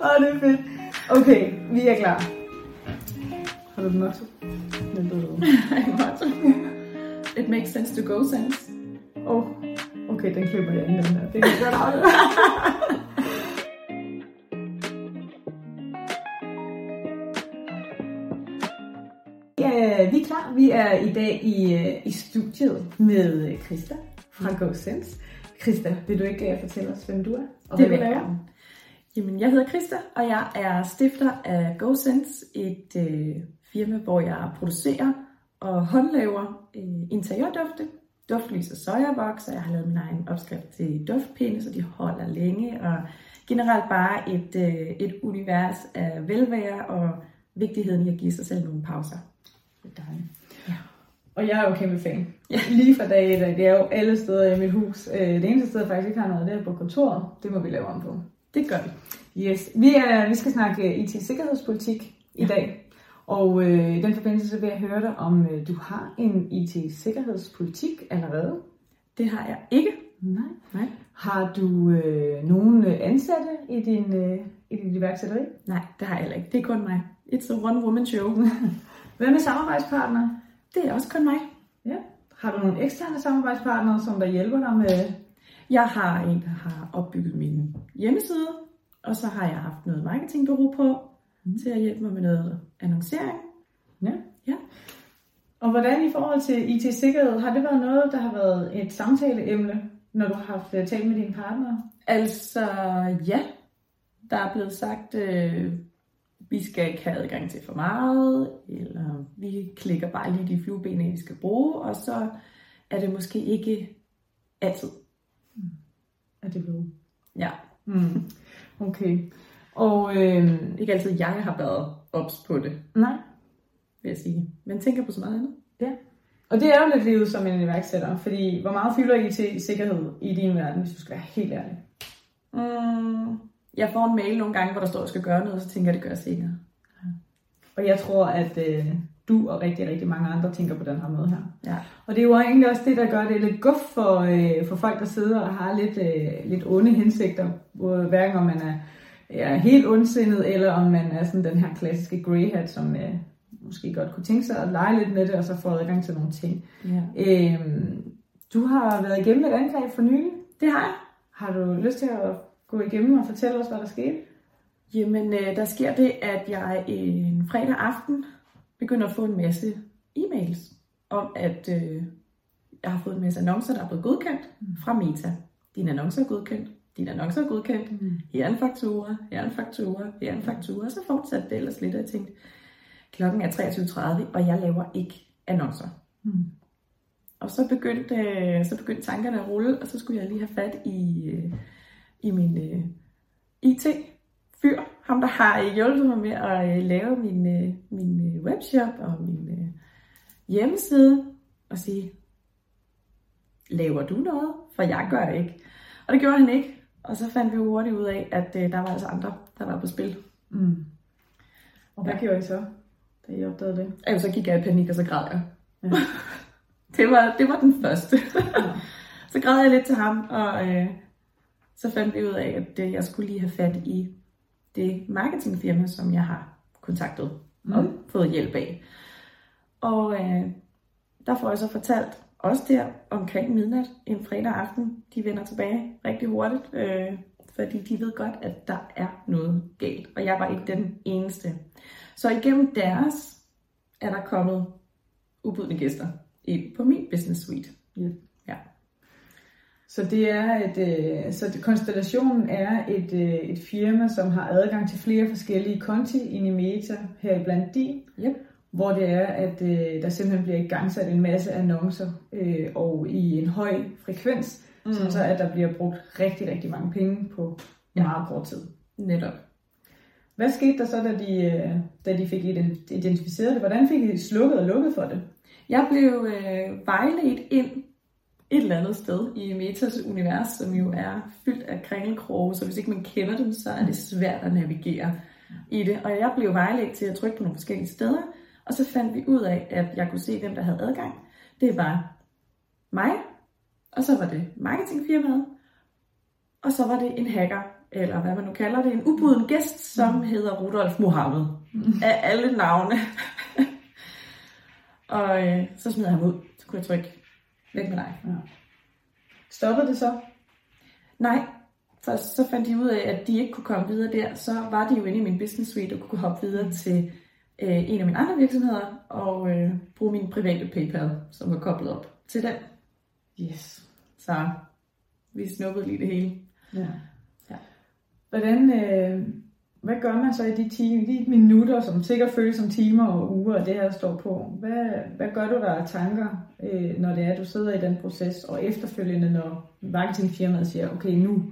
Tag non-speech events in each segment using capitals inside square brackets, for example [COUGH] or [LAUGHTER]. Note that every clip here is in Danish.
Åh, oh, det er fedt. Okay, vi er klar. Har du den også? Den du. [LAUGHS] It makes sense to go sense. Åh, oh, okay, den klipper jeg ind, den her. Det kan godt afgøre. [LAUGHS] Ja, vi er klar. Vi er i dag i, øh, i studiet med øh, Christa fra GoSense. Christa, vil du ikke øh, fortælle os, hvem du er? Og Det vil jeg. Jamen, jeg hedder Christa, og jeg er stifter af GoSense, et øh, firma, hvor jeg producerer og håndlaver øh, interiørdufte, duftlys og sojaboks, og jeg har lavet min egen opskrift til duftpinde, så de holder længe, og generelt bare et, øh, et univers af velvære og vigtigheden i at give sig selv nogle pauser. Det er dejligt. Ja. Og jeg er jo kæmpe fan. Ja. [LAUGHS] Lige fra dag et, det er jo alle steder i mit hus. Øh, Det eneste sted, jeg faktisk ikke har noget, det er på kontoret. Det må vi lave om på. Det gør vi. Yes. Vi, er, vi skal snakke IT-sikkerhedspolitik i dag. Og øh, i den forbindelse så vil jeg høre dig, om øh, du har en IT-sikkerhedspolitik allerede? Det har jeg ikke. Nej. Nej. Har du øh, nogen øh, ansatte i din, øh, i dit iværksætteri? Nej, det har jeg heller ikke. Det er kun mig. It's a one-woman show. [LAUGHS] Hvad med samarbejdspartnere? Det er også kun mig. Ja. Har du nogle eksterne samarbejdspartnere, som der hjælper dig med Jeg har en, der har opbygget min hjemmeside, og så har jeg haft noget marketingbureau på, mm. til at hjælpe mig med noget annoncering. Ja. Ja. Og hvordan i forhold til IT-sikkerhed, har det været noget, der har været et samtaleemne, når du har haft øh, talt med dine partnere? Altså, ja. Der er blevet sagt, øh, vi skal ikke have adgang til for meget, eller vi klikker bare lige de flueben, vi skal bruge, og så er det måske ikke altid. Er det blevet? Ja, Mm. Okay. Og øh, ikke altid jeg har været ops på det, nej. vil jeg sige. Men tænker på så meget andet. Ja. Og det er jo lidt livet som en iværksætter, fordi hvor meget fylder IT-sikkerhed i din verden, hvis du skal være helt ærlig? Mm, jeg får en mail nogle gange, hvor der står, at jeg skal gøre noget, og så tænker jeg, det gør jeg senere. Og jeg tror, at øh, du og rigtig, rigtig mange andre tænker på den her måde her. Ja. Og det er jo egentlig også det, der gør det lidt guf for, øh, for folk, der sidder og har lidt, øh, lidt onde hensigter. Både hverken om man er, er helt ondsindet, eller om man er sådan den her klassiske grey hat, som øh, måske godt kunne tænke sig at lege lidt med det, og så få adgang til nogle ting. ja. Øh, du har været igennem et angreb for nylig. Det har jeg. Har du lyst til at gå igennem og fortælle os, hvad der skete? Jamen, øh, der sker det, at jeg en fredag aften begynder at få en masse e-mails om, at øh, jeg har fået en masse annoncer, der er blevet godkendt fra Meta. Dine annoncer er godkendt. Dine annoncer er godkendt. Mm. Her er en faktura, her er en faktura, her er en faktura. Og så fortsatte det ellers lidt, og jeg tænkte, klokken er 23.30, og jeg laver ikke annoncer. Mm. Og så begyndte, øh, så begyndte tankerne at rulle, og så skulle jeg lige have fat i, øh, i min øh, IT-fyr. Ham, der har hjulpet mig med at lave min, min øh, webshop og min øh, hjemmeside. Og sige, laver du noget? For jeg gør ikke. Og det gjorde han ikke. Og så fandt vi jo hurtigt ud af, at øh, der var altså andre, der var på spil. Mm. Og hvad Ja. gjorde I så, da I opdagede det? Og så gik jeg i panik, og så græd jeg. Ja. [LAUGHS] det, var, det var den første. Ja. [LAUGHS] så græd jeg lidt til ham, og øh, så fandt vi ud af, at øh, jeg skulle lige have fat i det marketingfirma, som jeg har kontaktet og Mm. fået hjælp af. Og øh, der får jeg så fortalt, også der omkring midnat en fredag aften, de vender tilbage rigtig hurtigt, øh, fordi de ved godt, at der er noget galt, og jeg var ikke den eneste. Så igennem deres er der kommet ubudne gæster ind på min business suite. Ja. Så det er et, øh, så det, konstellationen er et, øh, et firma, som har adgang til flere forskellige konti i Meta, heriblandt din, Yep. hvor det er, at øh, der simpelthen bliver igangsat en masse annoncer, øh, og i en høj frekvens, mm. sådan så at der bliver brugt rigtig, rigtig mange penge på Ja. meget kort tid. Netop. Hvad skete der så, da de, øh, da de fik ident- identificeret det? Hvordan fik I slukket og lukket for det? Jeg blev øh, vejledt ind et eller andet sted i Metas univers, som jo er fyldt af kringelkroge, så hvis ikke man kender dem, så er det svært at navigere i det. Og jeg blev vejledt til at trykke på nogle forskellige steder, og så fandt vi ud af, at jeg kunne se, hvem der havde adgang. Det var mig, og så var det marketingfirmaet, og så var det en hacker eller hvad man nu kalder det, en ubuden gæst, som mm. hedder Rudolf Mohammed. Mm. Af alle navne. [LAUGHS] og øh, så smider jeg ham ud. Så kunne jeg trykke, væk med dig. Ja. Stoppede det så? Nej, for så fandt de ud af, at de ikke kunne komme videre der. Så var de jo inde i min business suite og kunne hoppe videre til øh, en af mine andre virksomheder og øh, bruge min private PayPal, som var koblet op til den. Yes. Så vi snuppede lige det hele. Ja. ja. Hvordan, øh, hvad gør man så i de, time, de minutter, som sikkert føles som timer og uger, og det her står på? Hvad, hvad gør du der af tanker, øh, når det er, at du sidder i den proces, og efterfølgende, når marketingfirmaet siger, okay, nu,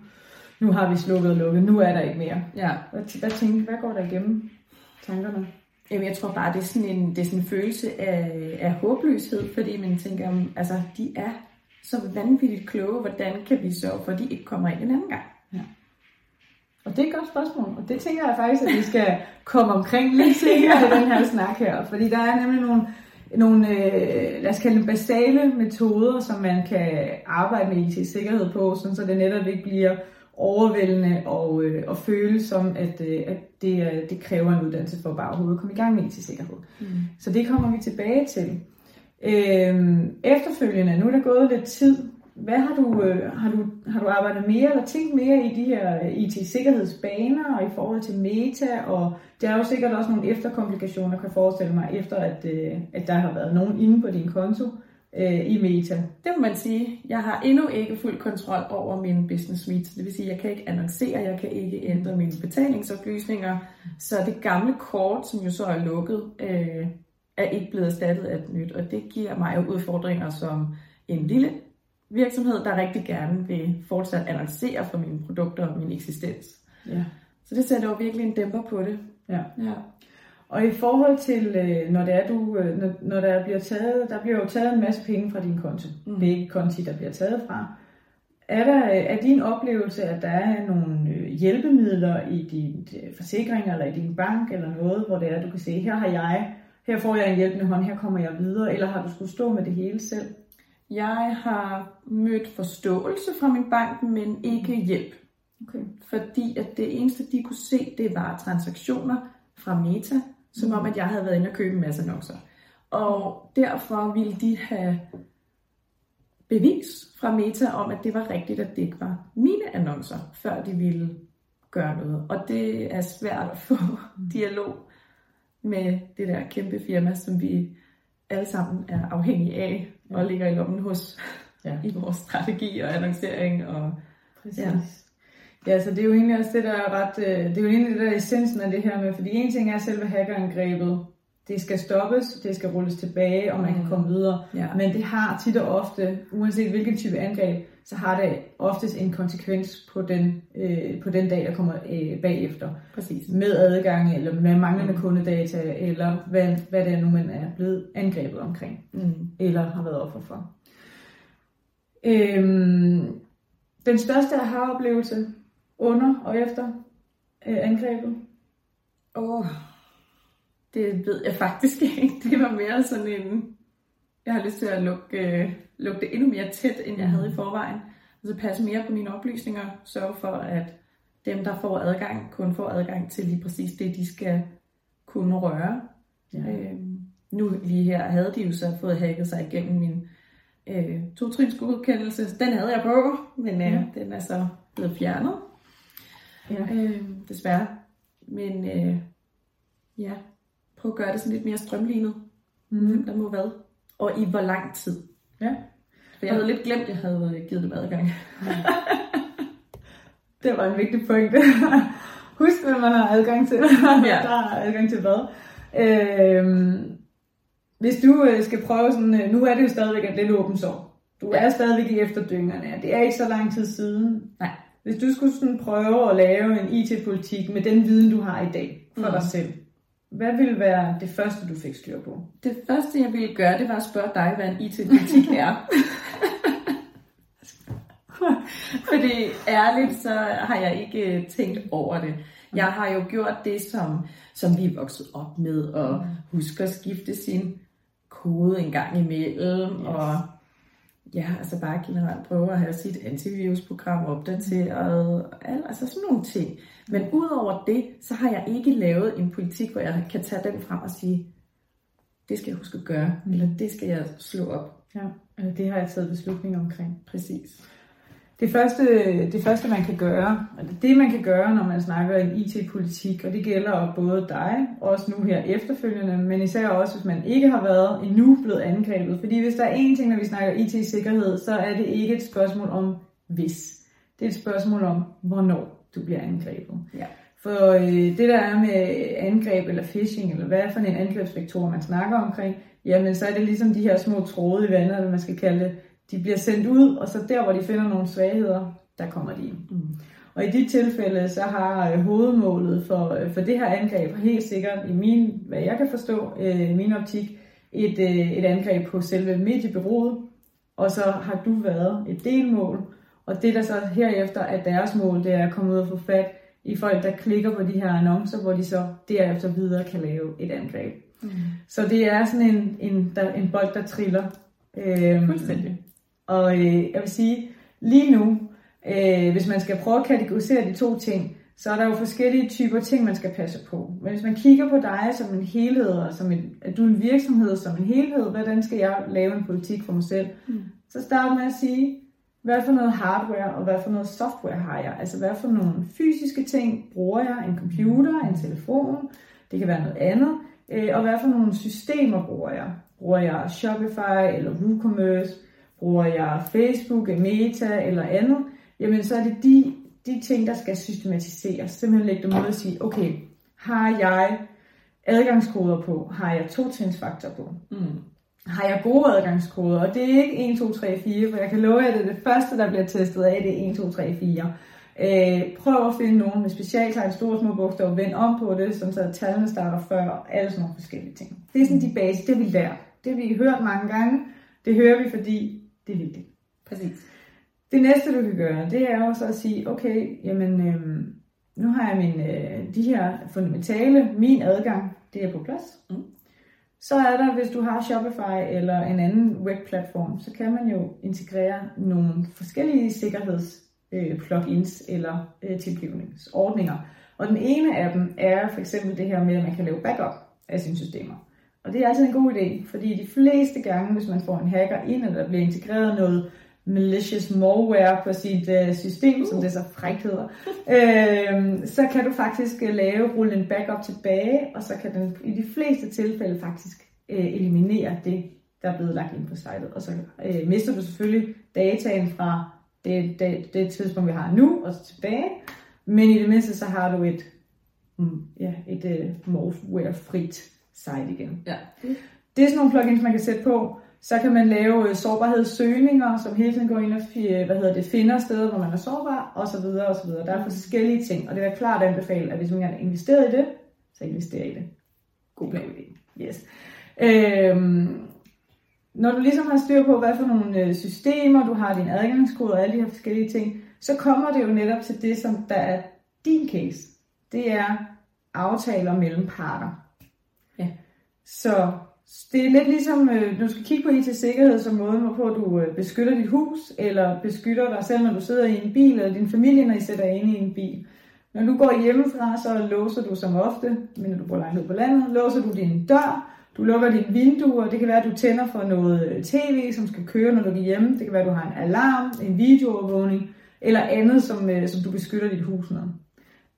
nu har vi slukket og lukket, nu er der ikke mere. Ja. Hvad, hvad, tænker, hvad går der igennem tankerne? Jamen, jeg tror bare, det er sådan en, det er sådan en følelse af, af håbløshed, fordi man tænker, altså, de er så vanvittigt kloge, hvordan kan vi sørge for, at de ikke kommer ind en anden gang? Og det er et godt spørgsmål, og det tænker jeg faktisk, at vi skal komme omkring lidt senere i den her snak her, fordi der er nemlig nogle, nogle øh, lad os kalde dem basale metoder, som man kan arbejde med IT-sikkerhed på, sådan så det netop ikke bliver overvældende og, øh, og føle som, at, øh, at det, det kræver en uddannelse for bare overhovedet at komme i gang med IT-sikkerhed. Mm. Så det kommer vi tilbage til. Øhm, efterfølgende, nu er der gået lidt tid. Hvad har du, øh, har du, har du arbejdet mere eller tænkt mere i de her øh, IT-sikkerhedsbaner og i forhold til meta? Og der er jo sikkert også nogle efterkomplikationer, kan jeg forestille mig, efter at, øh, at der har været nogen inde på din konto øh, i meta. Det må man sige. Jeg har endnu ikke fuld kontrol over min business suite. Det vil sige, at jeg kan ikke annoncere, jeg kan ikke ændre mine betalingsoplysninger. Så det gamle kort, som jo så er lukket, øh, er ikke blevet erstattet af et nyt, og det giver mig jo udfordringer som en lille virksomhed, der rigtig gerne vil fortsat annoncere for mine produkter og min eksistens. Ja. Så det sætter jo virkelig en dæmper på det. Ja. ja. Og i forhold til, øh, når det er du, øh, når, der bliver taget, der bliver jo taget en masse penge fra din konto. Mm. Det er ikke konti, der bliver taget fra. Er, der, er din oplevelse, at der er nogle øh, hjælpemidler i din forsikring eller i din bank eller noget, hvor det er, du kan se, her har jeg her får jeg en hjælpende hånd, her kommer jeg videre, eller har du skulle stå med det hele selv? Jeg har mødt forståelse fra min bank, men ikke hjælp. Okay. Fordi at det eneste, de kunne se, det var transaktioner fra Meta, som om, at jeg havde været inde og købe en masse annoncer. Og derfor ville de have bevis fra Meta om, at det var rigtigt, at det ikke var mine annoncer, før de ville gøre noget. Og det er svært at få dialog med det der kæmpe firma, som vi alle sammen er afhængige af ja. og ligger i lommen hos ja. i vores strategi og annoncering. Og, Præcis. Ja. Ja, så det er jo egentlig også det, der er ret, øh, det er jo egentlig det der essensen af det her med, fordi en ting er selve hackerangrebet, det skal stoppes, det skal rulles tilbage, og man kan mm. komme videre. Ja. Men det har tit og ofte, uanset hvilken type angreb, så har det oftest en konsekvens på den, øh, på den dag, der kommer øh, bagefter. Præcis. Med adgang, eller med manglende mm. kundedata, eller hvad, hvad det er nu, man er blevet angrebet omkring, mm. eller har været offer for. Øhm, den største aha-oplevelse under og efter øh, angrebet? Åh, oh, det ved jeg faktisk ikke. Det var mere sådan en... Jeg har lyst til at lukke, øh, lukke det endnu mere tæt, end jeg havde i forvejen. Altså passe mere på mine oplysninger. Sørge for, at dem, der får adgang, kun får adgang til lige præcis det, de skal kunne røre. Ja. Øhm, nu lige her havde de jo så fået hacket sig igennem min øh, to-trins Den havde jeg på, men øh, ja. den er så blevet fjernet. Ja. Øh, desværre. Men øh, ja, prøv at gøre det sådan lidt mere strømlignet. Mm. Der må hvad. Og i hvor lang tid. Ja. For jeg havde lidt glemt, at jeg havde givet dem adgang. [LAUGHS] det var en vigtig pointe. [LAUGHS] Husk, hvad man har adgang til. Ja. [LAUGHS] Der har adgang til hvad. Øhm, hvis du øh, skal prøve sådan, øh, nu er det jo stadigvæk en lidt åben sår. Du ja. er stadigvæk i efterdyngerne. Det er ikke så lang tid siden. Nej. Hvis du skulle sådan prøve at lave en IT-politik med den viden, du har i dag for mm. dig selv, hvad ville være det første, du fik styr på? Det første, jeg ville gøre, det var at spørge dig, hvad en IT-politik er. [LAUGHS] Fordi ærligt, så har jeg ikke øh, tænkt over det. Jeg har jo gjort det, som, som vi er vokset op med, og mm. huske at skifte sin kode en gang imellem, yes. og ja, altså bare generelt prøve at have sit antivirusprogram opdateret, og al, altså sådan nogle ting. Men udover det, så har jeg ikke lavet en politik, hvor jeg kan tage den frem og sige, det skal jeg huske at gøre, mm. eller det skal jeg slå op. Ja, eller det har jeg taget beslutning omkring. Præcis. Det første, det første, man kan gøre, eller det man kan gøre, når man snakker en IT-politik, og det gælder både dig, også nu her efterfølgende, men især også, hvis man ikke har været endnu blevet angrebet. Fordi hvis der er én ting, når vi snakker IT-sikkerhed, så er det ikke et spørgsmål om hvis. Det er et spørgsmål om, hvornår du bliver angrebet. Ja. For øh, det der er med angreb eller phishing, eller hvad for en angrebsvektor man snakker omkring, jamen så er det ligesom de her små tråde i vandet, eller man skal kalde det, de bliver sendt ud, og så der, hvor de finder nogle svagheder, der kommer de ind. Mm. Og i de tilfælde, så har øh, hovedmålet for, øh, for det her angreb helt sikkert, i min, hvad jeg kan forstå, øh, i min optik, et, øh, et angreb på selve mediebyrået, og så har du været et delmål, og det der så herefter er deres mål, det er at komme ud og få fat i folk, der klikker på de her annoncer, hvor de så derefter videre kan lave et angreb. Mm. Så det er sådan en, en, der, en bold, der triller. Øhm, Fuldstændig. Og øh, jeg vil sige, lige nu, øh, hvis man skal prøve at kategorisere de to ting, så er der jo forskellige typer ting, man skal passe på. Men hvis man kigger på dig som en helhed, og som en, at du er en virksomhed som en helhed, hvordan skal jeg lave en politik for mig selv? Mm. Så start med at sige, hvad for noget hardware og hvad for noget software har jeg? Altså hvad for nogle fysiske ting bruger jeg? En computer, en telefon, det kan være noget andet. Øh, og hvad for nogle systemer bruger jeg? Bruger jeg Shopify eller WooCommerce? Bruger jeg Facebook, Meta eller andet? Jamen så er det de, de ting, der skal systematiseres. Simpelthen lægge dem ud og sige, okay, har jeg adgangskoder på? Har jeg to-trinsfaktor på? Mm har jeg gode adgangskoder, og det er ikke 1, 2, 3, 4, for jeg kan love jer, at det er det første, der bliver testet af, det er 1, 2, 3, 4. Øh, prøv at finde nogen med specialtegn, store små bogstaver, vend om på det, som så at tallene starter før, og alle sådan nogle forskellige ting. Det er sådan de basis, det vi lært. Det har vi hørt mange gange, det hører vi, fordi det er vigtigt. Præcis. Det næste, du kan gøre, det er også at sige, okay, jamen, øh, nu har jeg min, øh, de her fundamentale, min adgang, det er på plads. Mm. Så er der, hvis du har Shopify eller en anden webplatform, så kan man jo integrere nogle forskellige sikkerheds øh, eller øh, tilgivningsordninger. Og den ene af dem er for eksempel det her med, at man kan lave backup af sine systemer. Og det er altid en god idé, fordi de fleste gange, hvis man får en hacker ind, eller der bliver integreret noget malicious malware på sit øh, system, uh. som det så frækt hedder, øh, så kan du faktisk øh, lave, rulle en backup tilbage, og så kan den i de fleste tilfælde faktisk øh, eliminere det, der er blevet lagt ind på sitet. Og så øh, mister du selvfølgelig dataen fra det, det, det tidspunkt, vi har nu, og så tilbage. Men i det mindste, så har du et, mm, ja, et uh, malware-frit site igen. Ja. Det er sådan nogle plugins, man kan sætte på. Så kan man lave øh, sårbarhedssøgninger, som hele tiden går ind og hvad hedder det, finder steder, hvor man er sårbar, og så videre, og så videre. Der er forskellige ting, og det er klart anbefale, at hvis man gerne investerer i det, så investerer i det. God plan. Yes. Øhm, når du ligesom har styr på, hvad for nogle øh, systemer, du har din adgangskode og alle de her forskellige ting, så kommer det jo netop til det, som der er din case. Det er aftaler mellem parter. Så det er lidt ligesom, øh, du skal kigge på IT-sikkerhed som måden, hvorpå du øh, beskytter dit hus, eller beskytter dig selv, når du sidder i en bil, eller din familie, når I sætter ind i en bil. Når du går hjemmefra, så låser du som ofte, men når du bor langt ud på landet, låser du din dør, du lukker dine vinduer, det kan være, at du tænder for noget øh, tv, som skal køre, når du er hjemme. Det kan være, at du har en alarm, en videoovervågning, eller andet, som, øh, som du beskytter dit hus med.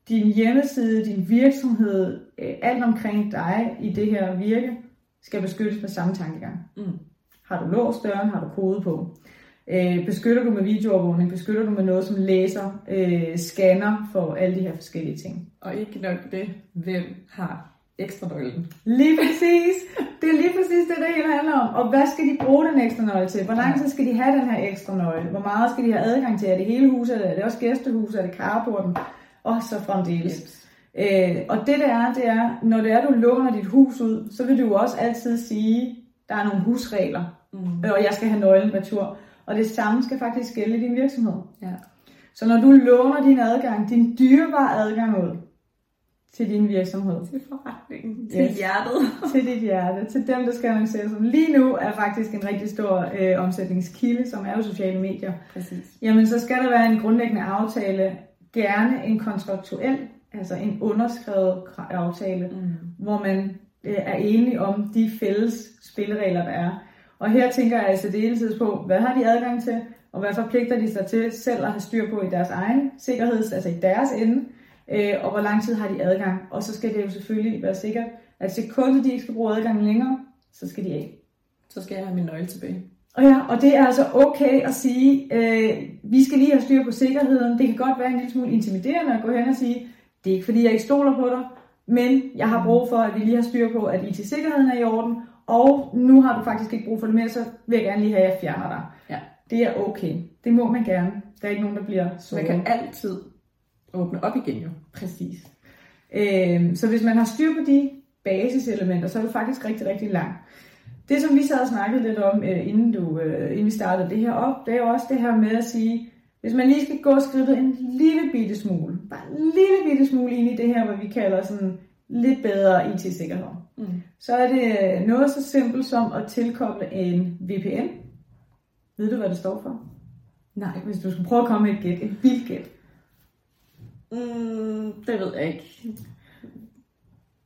Din hjemmeside, din virksomhed, alt omkring dig i det her virke, skal beskyttes med samme tankegang. Mm. Har du låst døren, har du kode på. Øh, beskytter du med videoovervågning, beskytter du med noget, som læser, øh, scanner for alle de her forskellige ting. Og ikke nok det, hvem har ekstra nøglen. Lige præcis. Det er lige præcis det, det hele handler om. Og hvad skal de bruge den ekstra nøgle til? Hvor lang tid skal de have den her ekstra nøgle? Hvor meget skal de have adgang til? Er det hele huset? Er det også gæstehuset? Er det carporten? Og så fremdeles. Yes. Øh, og det der er, det er, når det er, du låner dit hus ud, så vil du jo også altid sige, der er nogle husregler, mm. og jeg skal have nøglen retur. Og det samme skal faktisk gælde i din virksomhed. Ja. Så når du låner din adgang, din dyrebare adgang ud til din virksomhed. Til forretningen, til yes. hjertet. [LAUGHS] til dit hjerte, til dem, der skal annoncere, som lige nu er faktisk en rigtig stor øh, omsætningskilde, som er jo sociale medier. Præcis. Jamen, så skal der være en grundlæggende aftale, gerne en kontraktuel, altså en underskrevet aftale, mm. hvor man øh, er enige om de fælles spilleregler, der er. Og her tænker jeg altså deltid på, hvad har de adgang til, og hvad forpligter de sig til selv at have styr på i deres egen sikkerhed, altså i deres ende, øh, og hvor lang tid har de adgang. Og så skal det jo selvfølgelig være sikkert, at sekundet de ikke skal bruge adgang længere, så skal de af. Så skal jeg have min nøgle tilbage. Og ja, og det er altså okay at sige, øh, vi skal lige have styr på sikkerheden. Det kan godt være en lille smule intimiderende at gå hen og sige, det er ikke fordi jeg ikke stoler på dig, men jeg har brug for, at vi lige har styr på, at IT-sikkerheden er i orden, og nu har du faktisk ikke brug for det mere, så vil jeg gerne lige have, at jeg fjerner dig. Ja. Det er okay. Det må man gerne. Der er ikke nogen, der bliver såret. Man kan altid åbne op igen jo. Præcis. Øh, så hvis man har styr på de basiselementer, så er det faktisk rigtig, rigtig langt. Det, som vi så og snakkede lidt om, øh, inden, du, øh, inden vi startede det her op, det er jo også det her med at sige, hvis man lige skal gå skridtet en lille bitte smule, bare en lille bitte smule ind i det her, hvad vi kalder sådan lidt bedre IT-sikkerhed, mm. så er det øh, noget så simpelt som at tilkoble en VPN. Ved du, hvad det står for? Nej. Hvis du skulle prøve at komme med et gæt, et vildt gæt. Mm, det ved jeg ikke.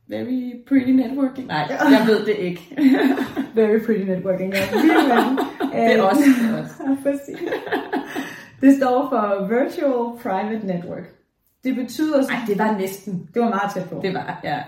Very pretty networking? Nej, jeg ved det ikke. [LAUGHS] Very pretty networking, ja. [LAUGHS] det er også. [LAUGHS] Det, det står for Virtual Private Network. Det betyder... Nej, det var næsten. Det var meget tæt på. Det var, ja.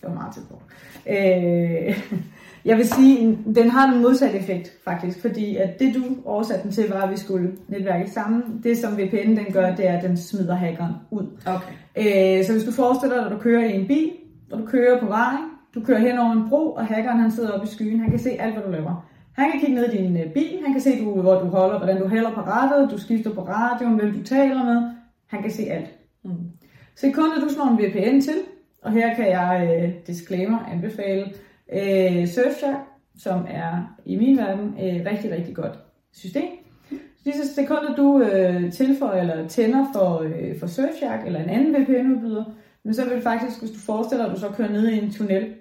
Det var meget tæt på. Øh, jeg vil sige, den har en modsat effekt faktisk, fordi at det du oversatte den til, var, at vi skulle netværke sammen. Det som VPN den gør, det er, at den smider hackeren ud. Okay. Øh, så hvis du forestiller dig, at du kører i en bil, og du kører på vejen, du kører hen over en bro, og hackeren han sidder oppe i skyen, han kan se alt, hvad du laver. Han kan kigge ned i din øh, bil, han kan se, du, hvor du holder, hvordan du hælder på rattet, du skifter på radioen, hvem du taler med. Han kan se alt. Mm. Så kun du slår en VPN til, og her kan jeg øh, disclaimer anbefale øh, Surfshark, som er i min verden øh, rigtig, rigtig godt system. Lige så sekunder du øh, tilføjer eller tænder for, øh, for Surfshark eller en anden VPN-udbyder, men så vil det faktisk, hvis du forestiller dig, at du så kører ned i en tunnel.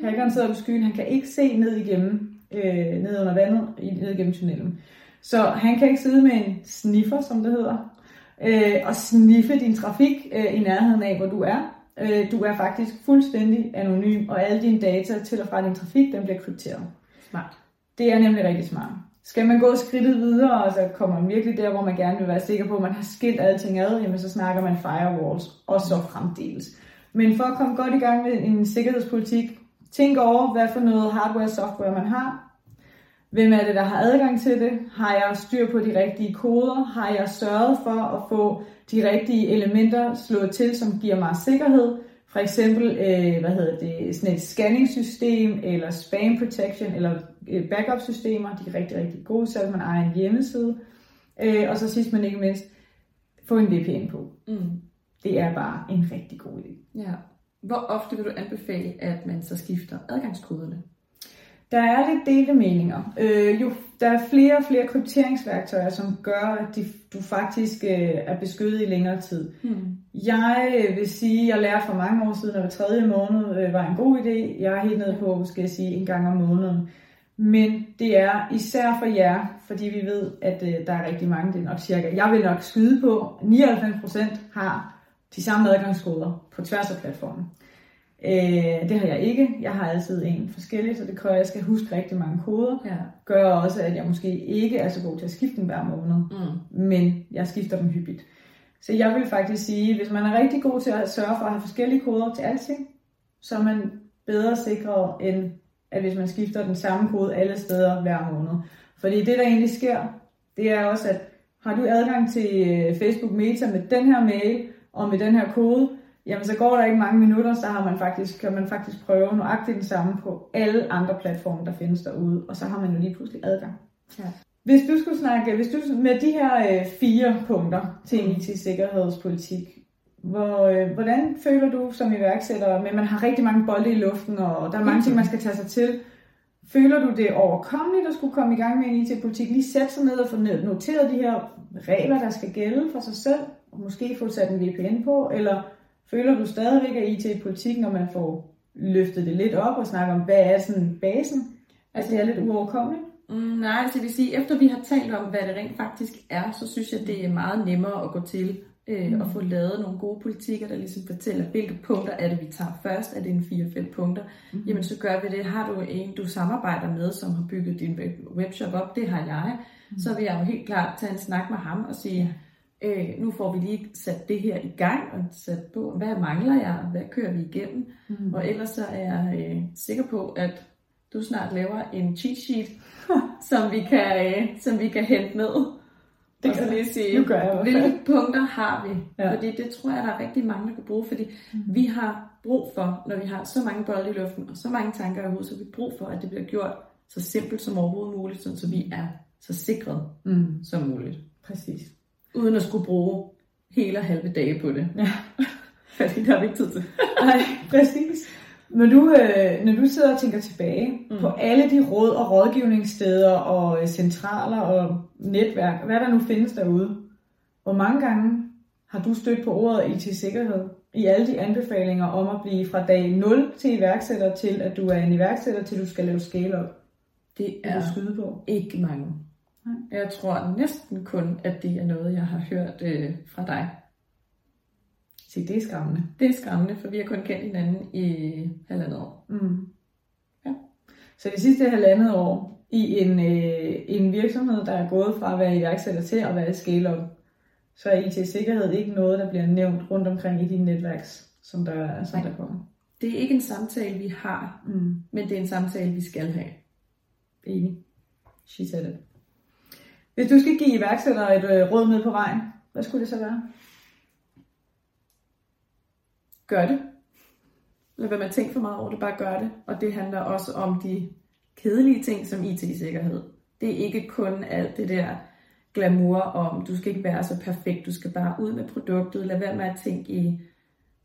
Hackeren sidder på skyen, han kan ikke se ned igennem, øh, ned under vandet, ned igennem tunnelen. Så han kan ikke sidde med en sniffer, som det hedder, øh, og sniffe din trafik øh, i nærheden af, hvor du er. Øh, du er faktisk fuldstændig anonym, og alle dine data til og fra din trafik, den bliver krypteret. Smart. Det er nemlig rigtig smart. Skal man gå skridtet videre, og så kommer man virkelig der, hvor man gerne vil være sikker på, at man har skilt alting ad, jamen så snakker man firewalls, og så fremdeles. Men for at komme godt i gang med en sikkerhedspolitik, tænk over, hvad for noget hardware og software man har. Hvem er det, der har adgang til det? Har jeg styr på de rigtige koder? Har jeg sørget for at få de rigtige elementer slået til, som giver mig sikkerhed? For eksempel, øh, hvad hedder det, sådan et scanningssystem, eller spam protection, eller øh, backup systemer. De er rigtig, rigtig gode, selvom man ejer en hjemmeside. Øh, og så sidst men ikke mindst, få en VPN på. Mm. Det er bare en rigtig god idé. Ja. Hvor ofte vil du anbefale, at man så skifter adgangskoderne? Der er lidt delte meninger. Øh, jo, der er flere og flere krypteringsværktøjer, som gør, at de, du faktisk øh, er beskyttet i længere tid. Hmm. Jeg øh, vil sige, at jeg lærte for mange år siden, at hver tredje måned øh, var en god idé. Jeg er helt nede på, skal jeg sige, en gang om måneden. Men det er især for jer, fordi vi ved, at øh, der er rigtig mange, det er nok cirka, jeg vil nok skyde på, 99% har de samme adgangskoder på tværs af platformen. Øh, det har jeg ikke. Jeg har altid en forskellig, så det kræver, at jeg skal huske rigtig mange koder. Ja. Gør også, at jeg måske ikke er så god til at skifte dem hver måned, mm. men jeg skifter dem hyppigt. Så jeg vil faktisk sige, hvis man er rigtig god til at sørge for at have forskellige koder til alting, så er man bedre sikret, end at hvis man skifter den samme kode alle steder hver måned. Fordi det, der egentlig sker, det er også, at har du adgang til øh, Facebook Meta med den her mail og med den her kode, jamen så går der ikke mange minutter, så har man faktisk, kan man faktisk prøve nøjagtigt den samme på alle andre platforme, der findes derude, og så har man jo lige pludselig adgang. Ja. Hvis du skulle snakke, hvis du med de her øh, fire punkter til en IT-sikkerhedspolitik, hvor, øh, hvordan føler du som iværksætter, men man har rigtig mange bolde i luften, og der er mange ting, man skal tage sig til. Føler du det overkommeligt at skulle komme i gang med en IT-politik? Lige sætte sig ned og få noteret de her regler, der skal gælde for sig selv, og måske få sat en VPN på, eller Føler du stadigvæk, at IT i politikken, når man får løftet det lidt op og snakker om, hvad er sådan basen? Altså det er lidt uoverkommeligt? Mm, nej, så det vil sige, efter vi har talt om, hvad det rent faktisk er, så synes jeg, det er meget nemmere at gå til øh, mm. og få lavet nogle gode politikker, der ligesom fortæller, hvilke punkter er det, vi tager først. Er det en 4-5 punkter? Mm. Jamen, så gør vi det. Har du en, du samarbejder med, som har bygget din webshop op, det har jeg, mm. så vil jeg jo helt klart tage en snak med ham og sige, øh, nu får vi lige sat det her i gang, og sat på, hvad mangler jeg, og hvad kører vi igennem? Mm. Og ellers så er jeg øh, sikker på, at du snart laver en cheat sheet, [LAUGHS] som vi kan, øh, som vi kan hente med. Det kan lige sige, nu gør jeg hvilke punkter har vi? Ja. Fordi det tror jeg, der er rigtig mange, der kan bruge, fordi mm. vi har brug for, når vi har så mange bolde i luften, og så mange tanker i hovedet, så vi brug for, at det bliver gjort så simpelt som overhovedet muligt, så vi er så sikret mm. som muligt. Præcis. Uden at skulle bruge hele og halve dage på det. Ja. [LAUGHS] Fordi der er ikke tid til. Nej, præcis. Når du, øh, når du sidder og tænker tilbage mm. på alle de råd og rådgivningssteder og øh, centraler og netværk, hvad der nu findes derude, hvor mange gange har du stødt på ordet IT-sikkerhed i alle de anbefalinger om at blive fra dag 0 til iværksætter til, at du er en iværksætter, til du skal lave scale op? Det er skyde på. ikke mange. Jeg tror næsten kun, at det er noget, jeg har hørt øh, fra dig. Se, det er skræmmende. Det er skræmmende, for vi har kun kendt hinanden i halvandet år. Mm. Ja. Så det sidste halvandet år i en, øh, en virksomhed, der er gået fra at være iværksætter til at være scale-up, så er IT-sikkerhed ikke noget, der bliver nævnt rundt omkring i dine netværks, som der, som der kommer. Det er ikke en samtale, vi har, mm. men det er en samtale, vi skal have. Enig. She said it. Hvis du skal give iværksættere et øh, råd med på vejen, hvad skulle det så være? gør det. Lad være med at tænke for meget over det, bare gør det. Og det handler også om de kedelige ting som IT-sikkerhed. Det er ikke kun alt det der glamour om, du skal ikke være så perfekt, du skal bare ud med produktet. Lad være med at tænke i,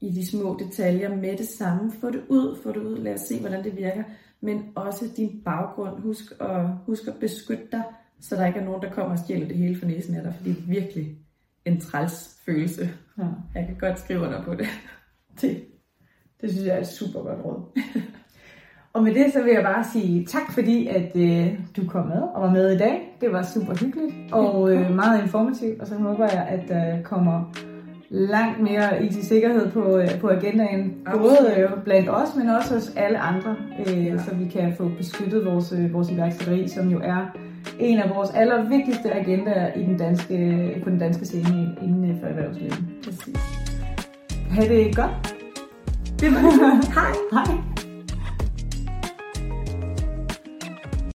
i de små detaljer med det samme. Få det ud, få det ud, lad os se, hvordan det virker. Men også din baggrund. Husk at, husk at beskytte dig, så der ikke er nogen, der kommer og stjæler det hele for næsen af dig, for det er virkelig en træls følelse. Ja. Jeg kan godt skrive under på det. Det, det synes jeg er et super godt råd. og med det så vil jeg bare sige tak, fordi at øh, du kom med og var med i dag. Det var super hyggeligt og øh, meget informativt, og så håber jeg, at der kommer langt mere IT-sikkerhed på, øh, på agendaen, Absolut. både øh, blandt os, men også hos alle andre, øh, ja. så vi kan få beskyttet vores, øh, vores iværksætteri, som jo er en af vores allervigtigste agendaer i den danske, på den danske scene inden for erhvervslivet. Præcis. Ha' det godt. Det var det. Hej. Hej.